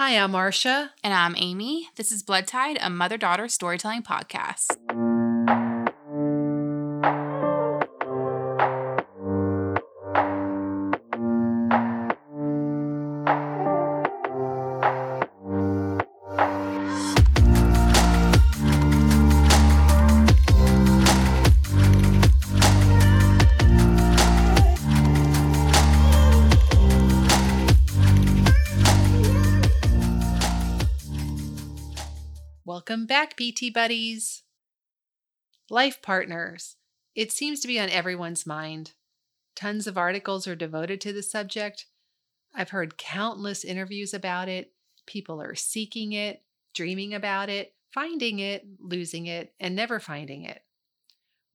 Hi, I'm Marcia. And I'm Amy. This is Blood Tied, a mother daughter storytelling podcast. Back, BT buddies. Life partners. It seems to be on everyone's mind. Tons of articles are devoted to the subject. I've heard countless interviews about it. People are seeking it, dreaming about it, finding it, losing it, and never finding it.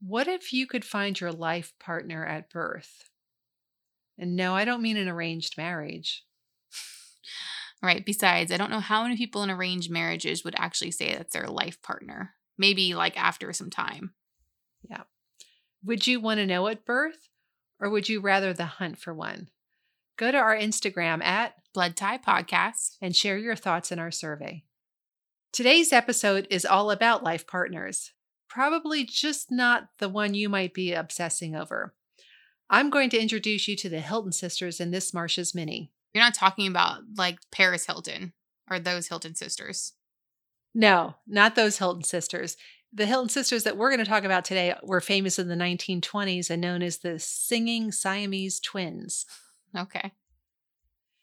What if you could find your life partner at birth? And no, I don't mean an arranged marriage. Right. Besides, I don't know how many people in arranged marriages would actually say that's their life partner. Maybe like after some time. Yeah. Would you want to know at birth or would you rather the hunt for one? Go to our Instagram at Blood Tied Podcast and share your thoughts in our survey. Today's episode is all about life partners, probably just not the one you might be obsessing over. I'm going to introduce you to the Hilton sisters in this Marcia's Mini. You're not talking about like Paris Hilton or those Hilton sisters. No, not those Hilton sisters. The Hilton sisters that we're going to talk about today were famous in the 1920s and known as the singing Siamese twins. Okay.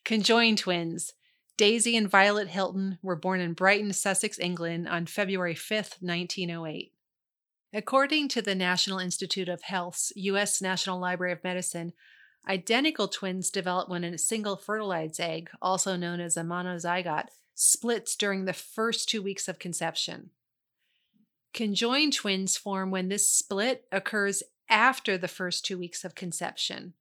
Conjoined twins. Daisy and Violet Hilton were born in Brighton, Sussex, England on February 5th, 1908. According to the National Institute of Health's U.S. National Library of Medicine, identical twins develop when a single fertilized egg, also known as a monozygote, splits during the first two weeks of conception. Conjoined twins form when this split occurs after the first two weeks of conception.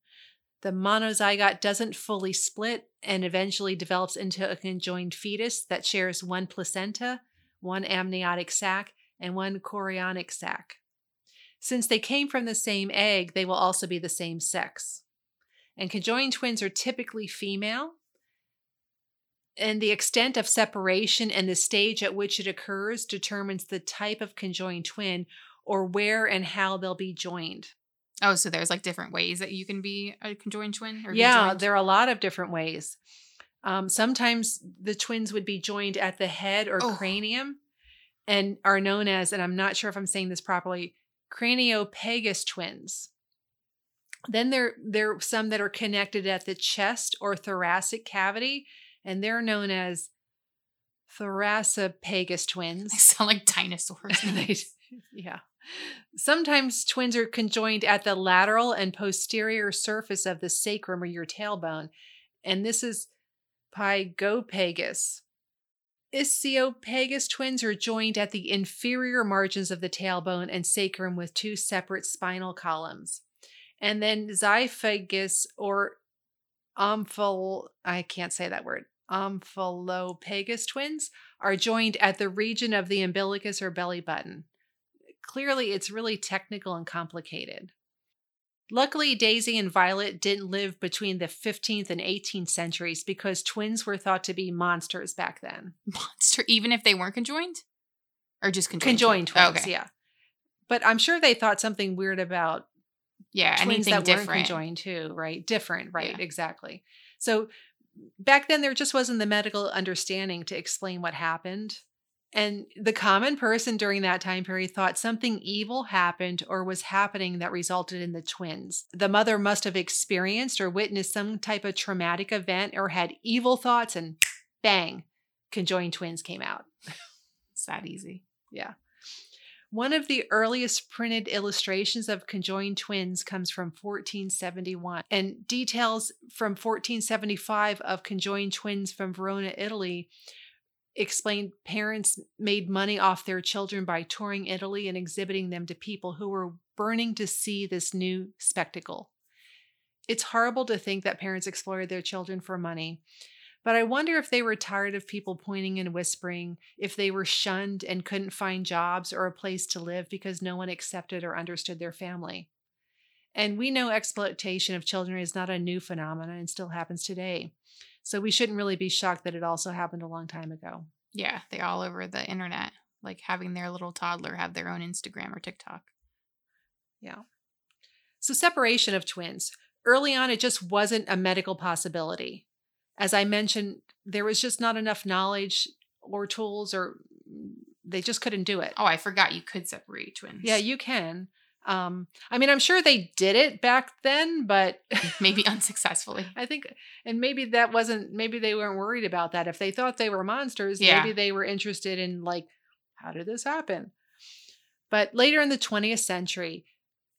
The monozygote doesn't fully split and eventually develops into a conjoined fetus that shares one placenta, one amniotic sac, and one chorionic sac. Since they came from the same egg, they will also be the same sex. And conjoined twins are typically female. And the extent of separation and the stage at which it occurs determines the type of conjoined twin or where and how they'll be joined. Oh, so there's like different ways that you can be a conjoined twin? Or yeah, conjoined? there are a lot of different ways. Um, sometimes the twins would be joined at the head or oh. cranium and are known as, and I'm not sure if I'm saying this properly, craniopagus twins. Then there there are some that are connected at the chest or thoracic cavity, and they're known as thoracopagus twins. They sound like dinosaurs. yeah. Sometimes twins are conjoined at the lateral and posterior surface of the sacrum or your tailbone, and this is pygopagus. Ischiopagus twins are joined at the inferior margins of the tailbone and sacrum with two separate spinal columns. And then xiphagus or omphal, I can't say that word, omphalopagus twins are joined at the region of the umbilicus or belly button. Clearly, it's really technical and complicated. Luckily, Daisy and Violet didn't live between the 15th and 18th centuries because twins were thought to be monsters back then. Monster, even if they weren't conjoined? Or just conjoined? Conjoined twins, okay. yeah. But I'm sure they thought something weird about yeah, twins anything that different. weren't conjoined too, right? Different, right? Yeah. Exactly. So back then, there just wasn't the medical understanding to explain what happened. And the common person during that time period thought something evil happened or was happening that resulted in the twins. The mother must have experienced or witnessed some type of traumatic event or had evil thoughts, and bang, conjoined twins came out. it's that easy. Yeah. One of the earliest printed illustrations of conjoined twins comes from 1471, and details from 1475 of conjoined twins from Verona, Italy explained parents made money off their children by touring Italy and exhibiting them to people who were burning to see this new spectacle. It's horrible to think that parents exploited their children for money, but I wonder if they were tired of people pointing and whispering, if they were shunned and couldn't find jobs or a place to live because no one accepted or understood their family. And we know exploitation of children is not a new phenomenon and still happens today. So we shouldn't really be shocked that it also happened a long time ago. Yeah, they're all over the internet, like having their little toddler have their own Instagram or TikTok. Yeah. So, separation of twins. Early on, it just wasn't a medical possibility. As I mentioned, there was just not enough knowledge or tools, or they just couldn't do it. Oh, I forgot you could separate twins. Yeah, you can. Um, I mean, I'm sure they did it back then, but maybe unsuccessfully. I think, and maybe that wasn't, maybe they weren't worried about that. If they thought they were monsters, Yeah. maybe they were interested in, like, how did this happen? But later in the 20th century,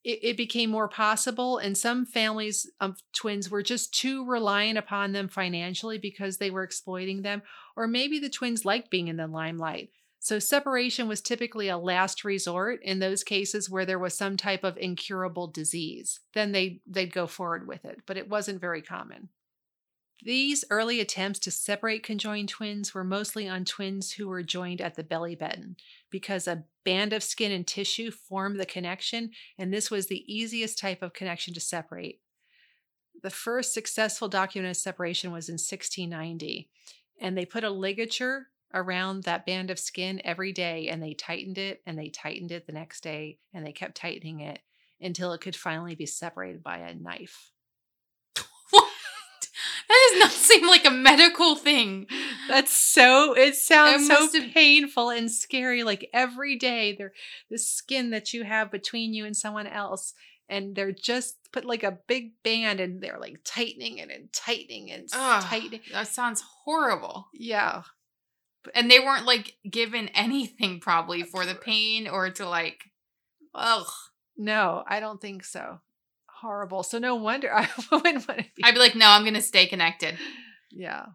it, it became more possible, and some families of twins were just too reliant upon them financially because they were exploiting them, or maybe the twins liked being in the limelight. So separation was typically a last resort in those cases where there was some type of incurable disease. Then they they'd go forward with it, but it wasn't very common. These early attempts to separate conjoined twins were mostly on twins who were joined at the belly button because a band of skin and tissue formed the connection, and this was the easiest type of connection to separate. The first successful documented separation was in 1690, and they put a ligature around that band of skin every day and they tightened it and they tightened it the next day and they kept tightening it until it could finally be separated by a knife. What? That does not seem like a medical thing. That's so it sounds It so have- painful and scary. Like every day there the skin that you have between you and someone else. And they're just put like a big band and they're like tightening it and tightening and Ugh, tightening. that sounds horrible. Yeah. And they weren't like given anything probably for the pain or to like, ugh. No, I don't think so. Horrible. So no wonder I wouldn't want to be. I'd be like, no, I'm gonna stay connected. yeah.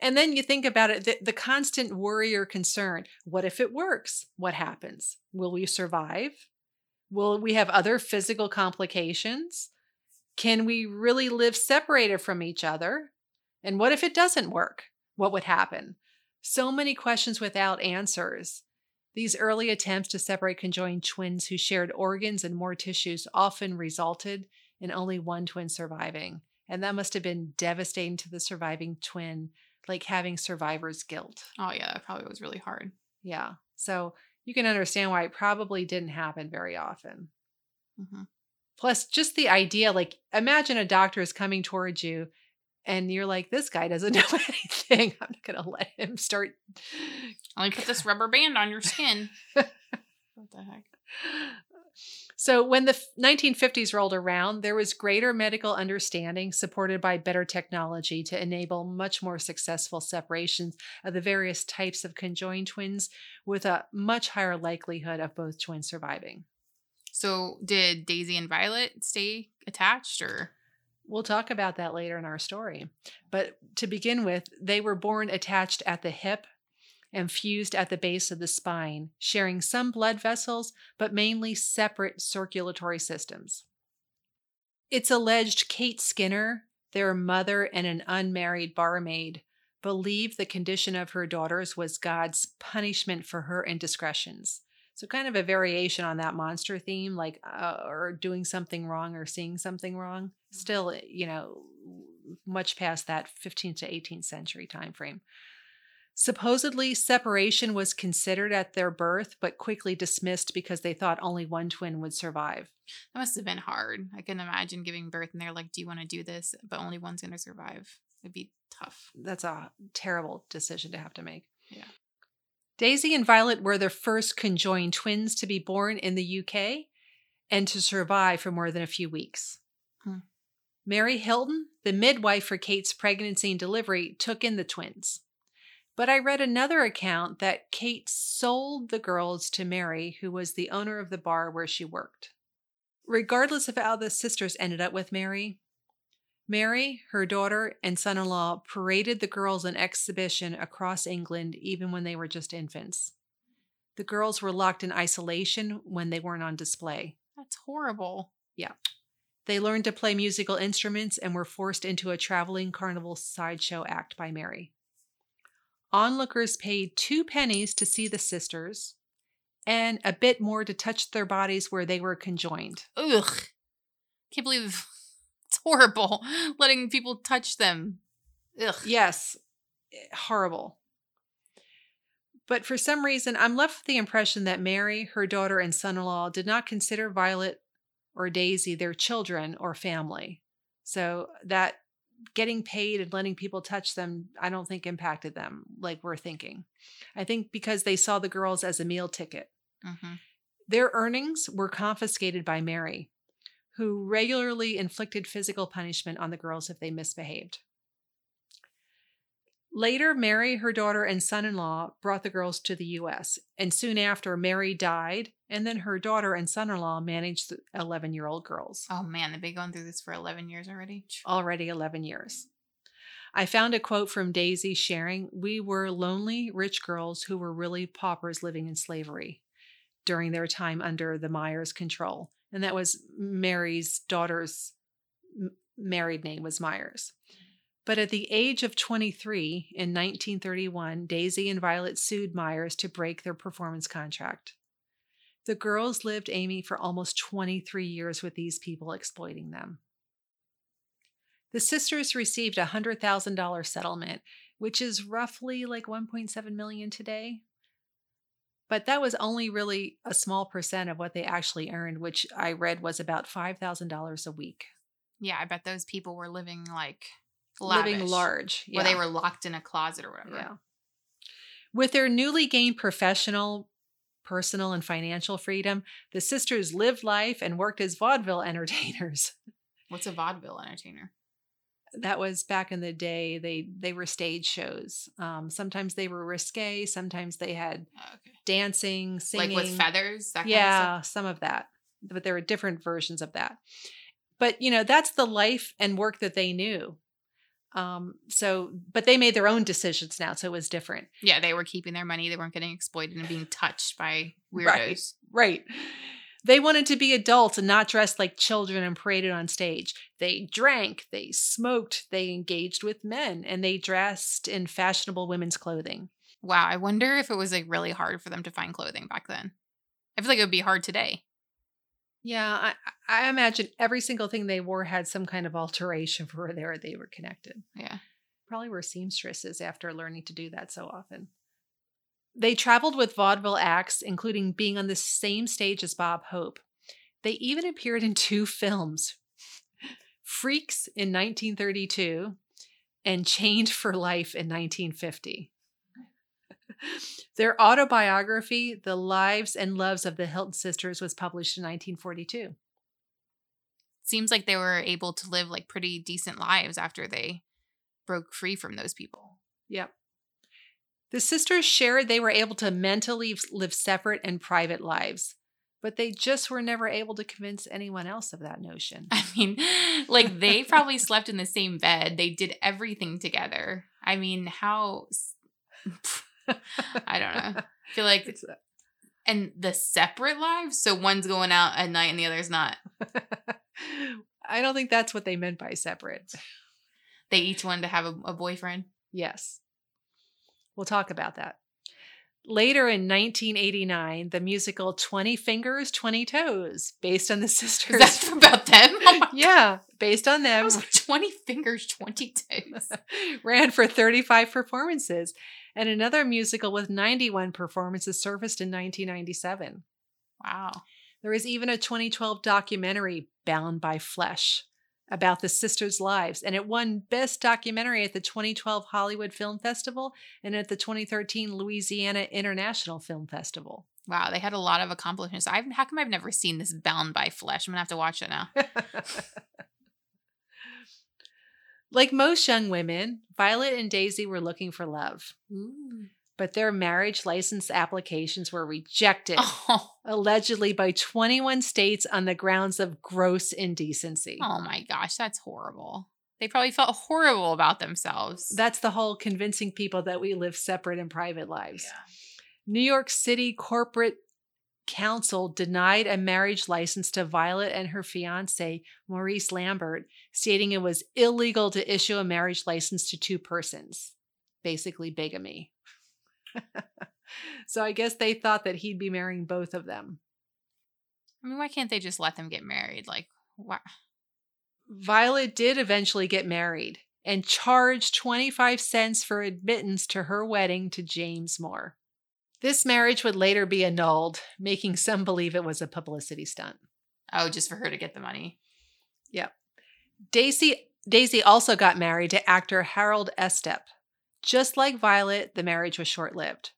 And then you think about it the, the constant worry or concern. What if it works? What happens? Will we survive? Will we have other physical complications? Can we really live separated from each other? And what if it doesn't work? What would happen? So many questions without answers. These early attempts to separate conjoined twins who shared organs and more tissues often resulted in only one twin surviving. And that must have been devastating to the surviving twin, like having survivor's guilt. Oh yeah, that probably was really hard. Yeah. So you can understand why it probably didn't happen very often. Mhm. Plus, just the idea like, imagine a doctor is coming towards you and you're like, this guy doesn't know anything. I'm not going to let him start. Only put this rubber band on your skin. what the heck? So, when the 1950s rolled around, there was greater medical understanding supported by better technology to enable much more successful separations of the various types of conjoined twins with a much higher likelihood of both twins surviving. So did Daisy and Violet stay attached or We'll talk about that later in our story. But to begin with, they were born attached at the hip and fused at the base of the spine, sharing some blood vessels, but mainly separate circulatory systems. It's alleged Kate Skinner, their mother and an unmarried barmaid, believed the condition of her daughters was God's punishment for her indiscretions. So, kind of a variation on that monster theme, like, uh, or doing something wrong or seeing something wrong. Still, you know, much past that 15th to 18th century time frame. Supposedly, separation was considered at their birth, but quickly dismissed because they thought only one twin would survive. that must have been hard. I can imagine giving birth and they're like, Do you want to do this? But only one's gonna survive. It'd be tough. That's a terrible decision to have to make. Yeah. Daisy and Violet were the first conjoined twins to be born in the UK and to survive for more than a few weeks. Hmm. Mary Hilton, the midwife for Kate's pregnancy and delivery, took in the twins. But I read another account that Kate sold the girls to Mary, who was the owner of the bar where she worked. Regardless of how the sisters ended up with Mary, Mary, her daughter, and son in law paraded the girls in exhibition across England even when they were just infants. The girls were locked in isolation when they weren't on display. That's horrible. Yeah. They learned to play musical instruments and were forced into a traveling carnival sideshow act by Mary. Onlookers paid two pennies to see the sisters and a bit more to touch their bodies where they were conjoined. Ugh. Can't believe it's horrible letting people touch them. Ugh. Yes, eh, horrible. But for some reason, I'm left with the impression that Mary, her daughter, and son in law did not consider Violet or Daisy their children or family. So that getting paid and letting people touch them, I don't think impacted them like we're thinking. I think because they saw the girls as a meal ticket. hmm Their earnings were confiscated by Mary, who regularly inflicted physical punishment on the girls if they misbehaved. Later, Mary, her daughter, and son in law brought the girls to the U.S., and soon after, Mary died, and then her daughter and son in law managed the 11 year old girls. Oh man, they've been going through this for 11 years already. Already 11 years. I found a quote from Daisy sharing We were lonely, rich girls who were really paupers living in slavery during their time under the Myers control. And that was Mary's daughter's married name was Myers. But at the age of 23 in 1931, Daisy and Violet sued Myers to break their performance contract. The girls lived Amy for almost 23 years with these people exploiting them. The sisters received a $100,000 settlement, which is roughly like 1.7 million today. But that was only really a small percent of what they actually earned, which I read was about $5,000 a week. Yeah, I bet those people were living like Living lavish, large. Where they were locked in a closet or whatever. Yeah. With their newly gained professional, personal, and financial freedom, the sisters lived life and worked as vaudeville entertainers. What's a vaudeville entertainer? that was back in the day. They they were stage shows. Um, sometimes they were risque. Sometimes they had Oh, okay. dancing, singing. Like with feathers? That kind yeah, of stuff? some of that. But there were different versions of that. But you know, that's the life and work that they knew. Um, so but they made their own decisions now, so it was different. Yeah, they were keeping their money. They weren't getting exploited and being touched by weirdos. Right. Right. They wanted to be adults and not dressed like children and paraded on stage. They drank, they smoked, they engaged with men, and they dressed in fashionable women's clothing. Wow, I wonder if it was like really hard for them to find clothing back then. I feel like it would be hard today. Yeah, I, I imagine every single thing they wore had some kind of alteration for where they were, they were connected. Yeah. Probably were seamstresses after learning to do that so often. They traveled with vaudeville acts, including being on the same stage as Bob Hope. They even appeared in two films Freaks in 1932 and Chained for Life in 1950. Their autobiography, The Lives and Loves of the Hilton Sisters, was published in 1942. Seems like they were able to live like pretty decent lives after they broke free from those people. Yep. The sisters shared they were able to mentally live separate and private lives, but they just were never able to convince anyone else of that notion. I mean, like they probably slept in the same bed. They did everything together. I mean, how I don't know. I feel like It's- uh, and the separate lives, so one's going out at night and the other's not. I don't think that's what they meant by separate. They each wanted to have a, a boyfriend. Yes. We'll talk about that. Later in 1989, the musical 20 Fingers, 20 Toes, based on the sisters. That's about them? Oh yeah, based on them, was like, 20 fingers, 20 toes. ran for 35 performances, and another musical with 91 performances surfaced in 1997. Wow. There is even a 2012 documentary, Bound by Flesh, about the sisters' lives, and it won Best Documentary at the 2012 Hollywood Film Festival and at the 2013 Louisiana International Film Festival. Wow, they had a lot of accomplishments. I've how come I've never seen this Bound by Flesh? I'm gonna have to watch it now. like most young women, Violet and Daisy were looking for love, Ooh. but their marriage license applications were rejected, Oh, allegedly by 21 states on the grounds of gross indecency. oh my gosh, that's horrible. They probably felt horrible about themselves. That's the whole convincing people that we live separate and private lives. New York City corporate council denied a marriage license to Violet and her fiance, Maurice Lambert, stating it was illegal to issue a marriage license to two persons, basically bigamy. so I guess they thought that he'd be marrying both of them. I mean, why can't they just let them get married? Like, why? Violet did eventually get married and charged 25 cents for admittance to her wedding to James Moore. This marriage would later be annulled, making some believe it was a publicity stunt. Oh, just for her to get the money. Yep. Daisy Daisy also got married to actor Harold Estep. Just like Violet, the marriage was short-lived.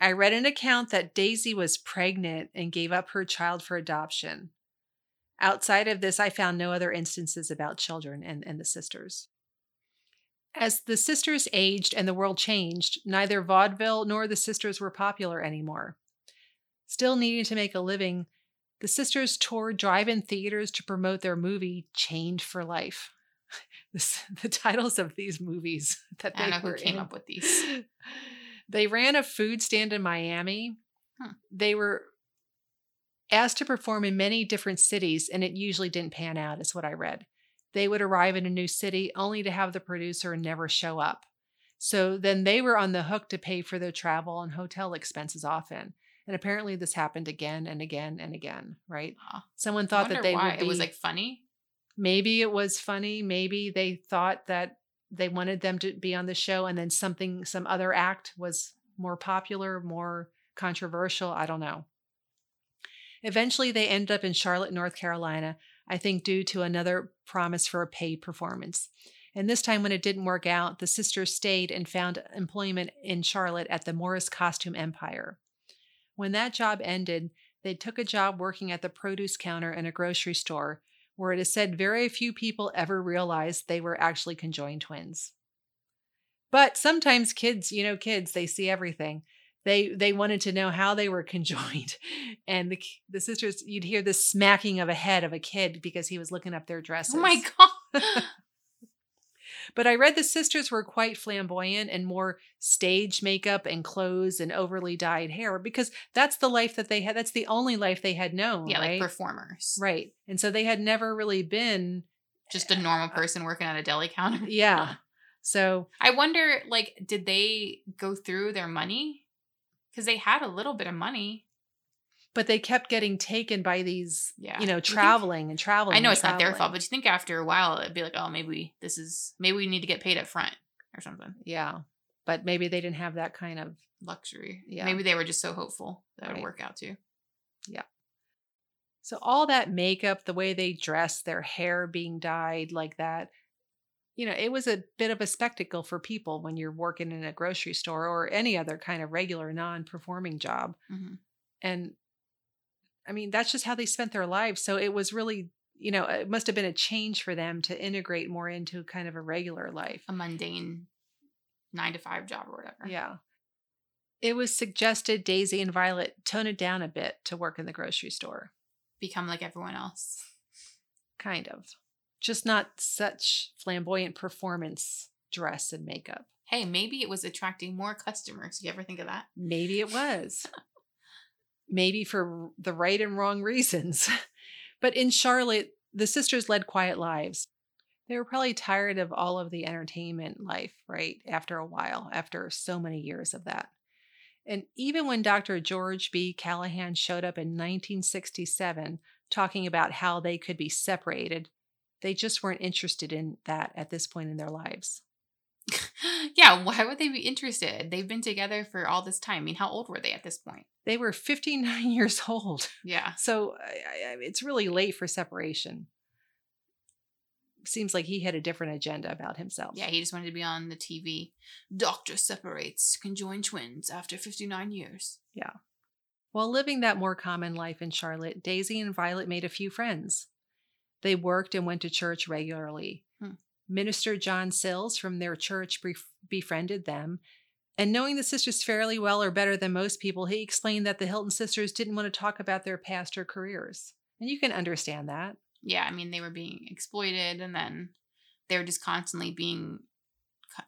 I read an account that Daisy was pregnant and gave up her child for adoption. Outside of this, I found no other instances about children and, and the sisters. As the sisters aged and the world changed, neither vaudeville nor the sisters were popular anymore. Still needing to make a living, the sisters toured drive in theaters to promote their movie Chained for Life. This, the titles of these movies that they don't know were who came in. up with these. They ran a food stand in Miami. Huh. They were asked to perform in many different cities, and it usually didn't pan out, is what I read. They would arrive in a new city only to have the producer never show up. So then they were on the hook to pay for their travel and hotel expenses often. And apparently this happened again and again and again, right? Someone thought that they why. would be It was like funny. maybe it was funny maybe they thought that they wanted them to be on the show and then something some other act was more popular more controversial i don't know eventually they ended up in charlotte north carolina i think due to another promise for a paid performance and this time when it didn't work out the sisters stayed and found employment in charlotte at the morris costume empire when that job ended they took a job working at the produce counter in a grocery store where it is said very few people ever realized they were actually conjoined twins. But sometimes kids, you know, kids, they see everything. They they wanted to know how they were conjoined, and the the sisters, you'd hear the smacking of a head of a kid because he was looking up their dresses. Oh my god. But I read the sisters were quite flamboyant and more stage makeup and clothes and overly dyed hair because that's the life that they had. That's the only life they had known. yeah, right? like performers. right. And so they had never really been. Just a uh, normal uh, person working at a deli counter. Yeah. So I wonder, like, did they go through their money? Because they had a little bit of money. but they kept getting taken by these, Yeah. you know, You think- traveling and traveling. I know it's not their fault, but you think after a while it'd be like, oh, maybe this is maybe we need to get paid up front or something. yeah, but maybe they didn't have that kind of. Luxury. Yeah. Maybe they were just so hopeful that Right. would work out too. Yeah. So all that makeup, the way they dress their hair being dyed like that, you know, it was a bit of a spectacle for people when you're working in a grocery store or any other kind of regular non-performing job. hmm And I mean, that's just how they spent their lives. So it was really, you know, it must have been a change for them to integrate more into kind of a regular life. A mundane nine to five job or whatever. Yeah. It was suggested Daisy and Violet tone it down a bit to work in the grocery store. Become like everyone else. Kind of. Just not such flamboyant performance dress and makeup. Hey, maybe it was attracting more customers. You ever think of that? Maybe it was. Maybe for the right and wrong reasons. But in Charlotte, the sisters led quiet lives. They were probably tired of all of the entertainment life, right? After a while, after so many years of that. And even when Dr. George B. Callahan showed up in 1967 talking about how they could be separated, they just weren't interested in that at this point in their lives. yeah, why would they be interested? They've been together for all this time. I mean, how old were they at this point? They were 59 years old. Yeah. So I, I, it's really late for separation. Seems like he had a different agenda about himself. Yeah, he just wanted to be on the TV. Doctor separates conjoined twins after 59 years. Yeah. While living that more common life in Charlotte, Daisy and Violet made a few friends. They worked and went to church regularly. Hmm. Minister John Sills from their church bef- befriended them. And knowing the sisters fairly well or better than most people, he explained that the Hilton sisters didn't want to talk about their past or careers. And you can understand that. Yeah, I mean, they were being exploited and then they were just constantly being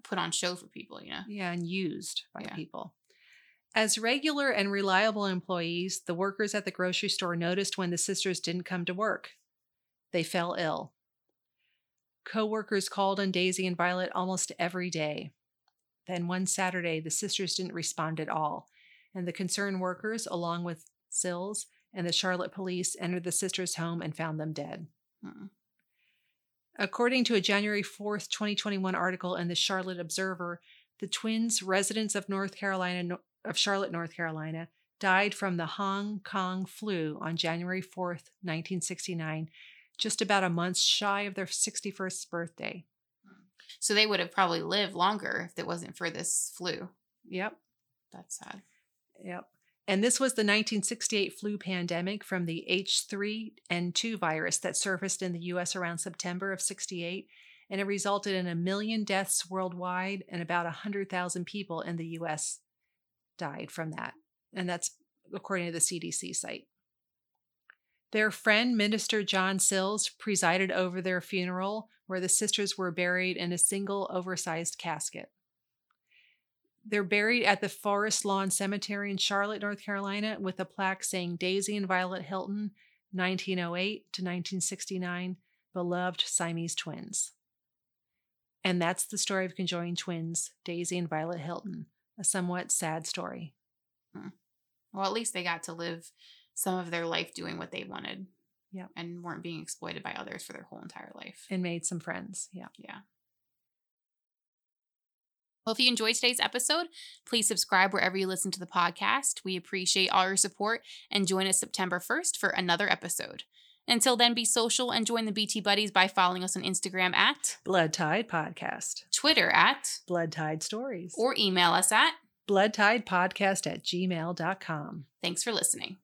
put on show for people, you know? Yeah, and used by Yeah. people. As regular and reliable employees, the workers at the grocery store noticed when the sisters didn't come to work. They fell ill. Co-workers called on Daisy and Violet almost every day. Then one Saturday, the sisters didn't respond at all, and the concerned workers, along with Sills and the Charlotte police, entered the sisters' home and found them dead. Mm. According to a January 4th, 2021 article in the Charlotte Observer, the twins, residents of North Carolina of Charlotte, North Carolina, died from the Hong Kong flu on January 4th, 1969, just about a month shy of their 61st birthday. So they would have probably lived longer if it wasn't for this flu. Yep. That's sad. Yep. And this was the 1968 flu pandemic from the H3N2 virus that surfaced in the US around September of 68. And it resulted in a million deaths worldwide, and about 100,000 people in the US died from that. And that's according to the CDC site. Their friend, Minister John Sills, presided over their funeral, where the sisters were buried in a single oversized casket. They're buried at the Forest Lawn Cemetery in Charlotte, North Carolina, with a plaque saying Daisy and Violet Hilton, 1908 to 1969, beloved Siamese twins. And that's the story of conjoined twins, Daisy and Violet Hilton, a somewhat sad story. Hmm. Well, at least they got to live some of their life doing what they wanted. Yeah. And weren't being exploited by others for their whole entire life. And made some friends. Yeah. Yeah. Well, if you enjoyed today's episode, please subscribe wherever you listen to the podcast. We appreciate all your support and join us September 1st for another episode. Until then, be social and join the BT Buddies by following us on Instagram at Blood Tied Podcast, Twitter at Blood Tied Stories, or email us at bloodtiedpodcast at gmail.com. Thanks for listening.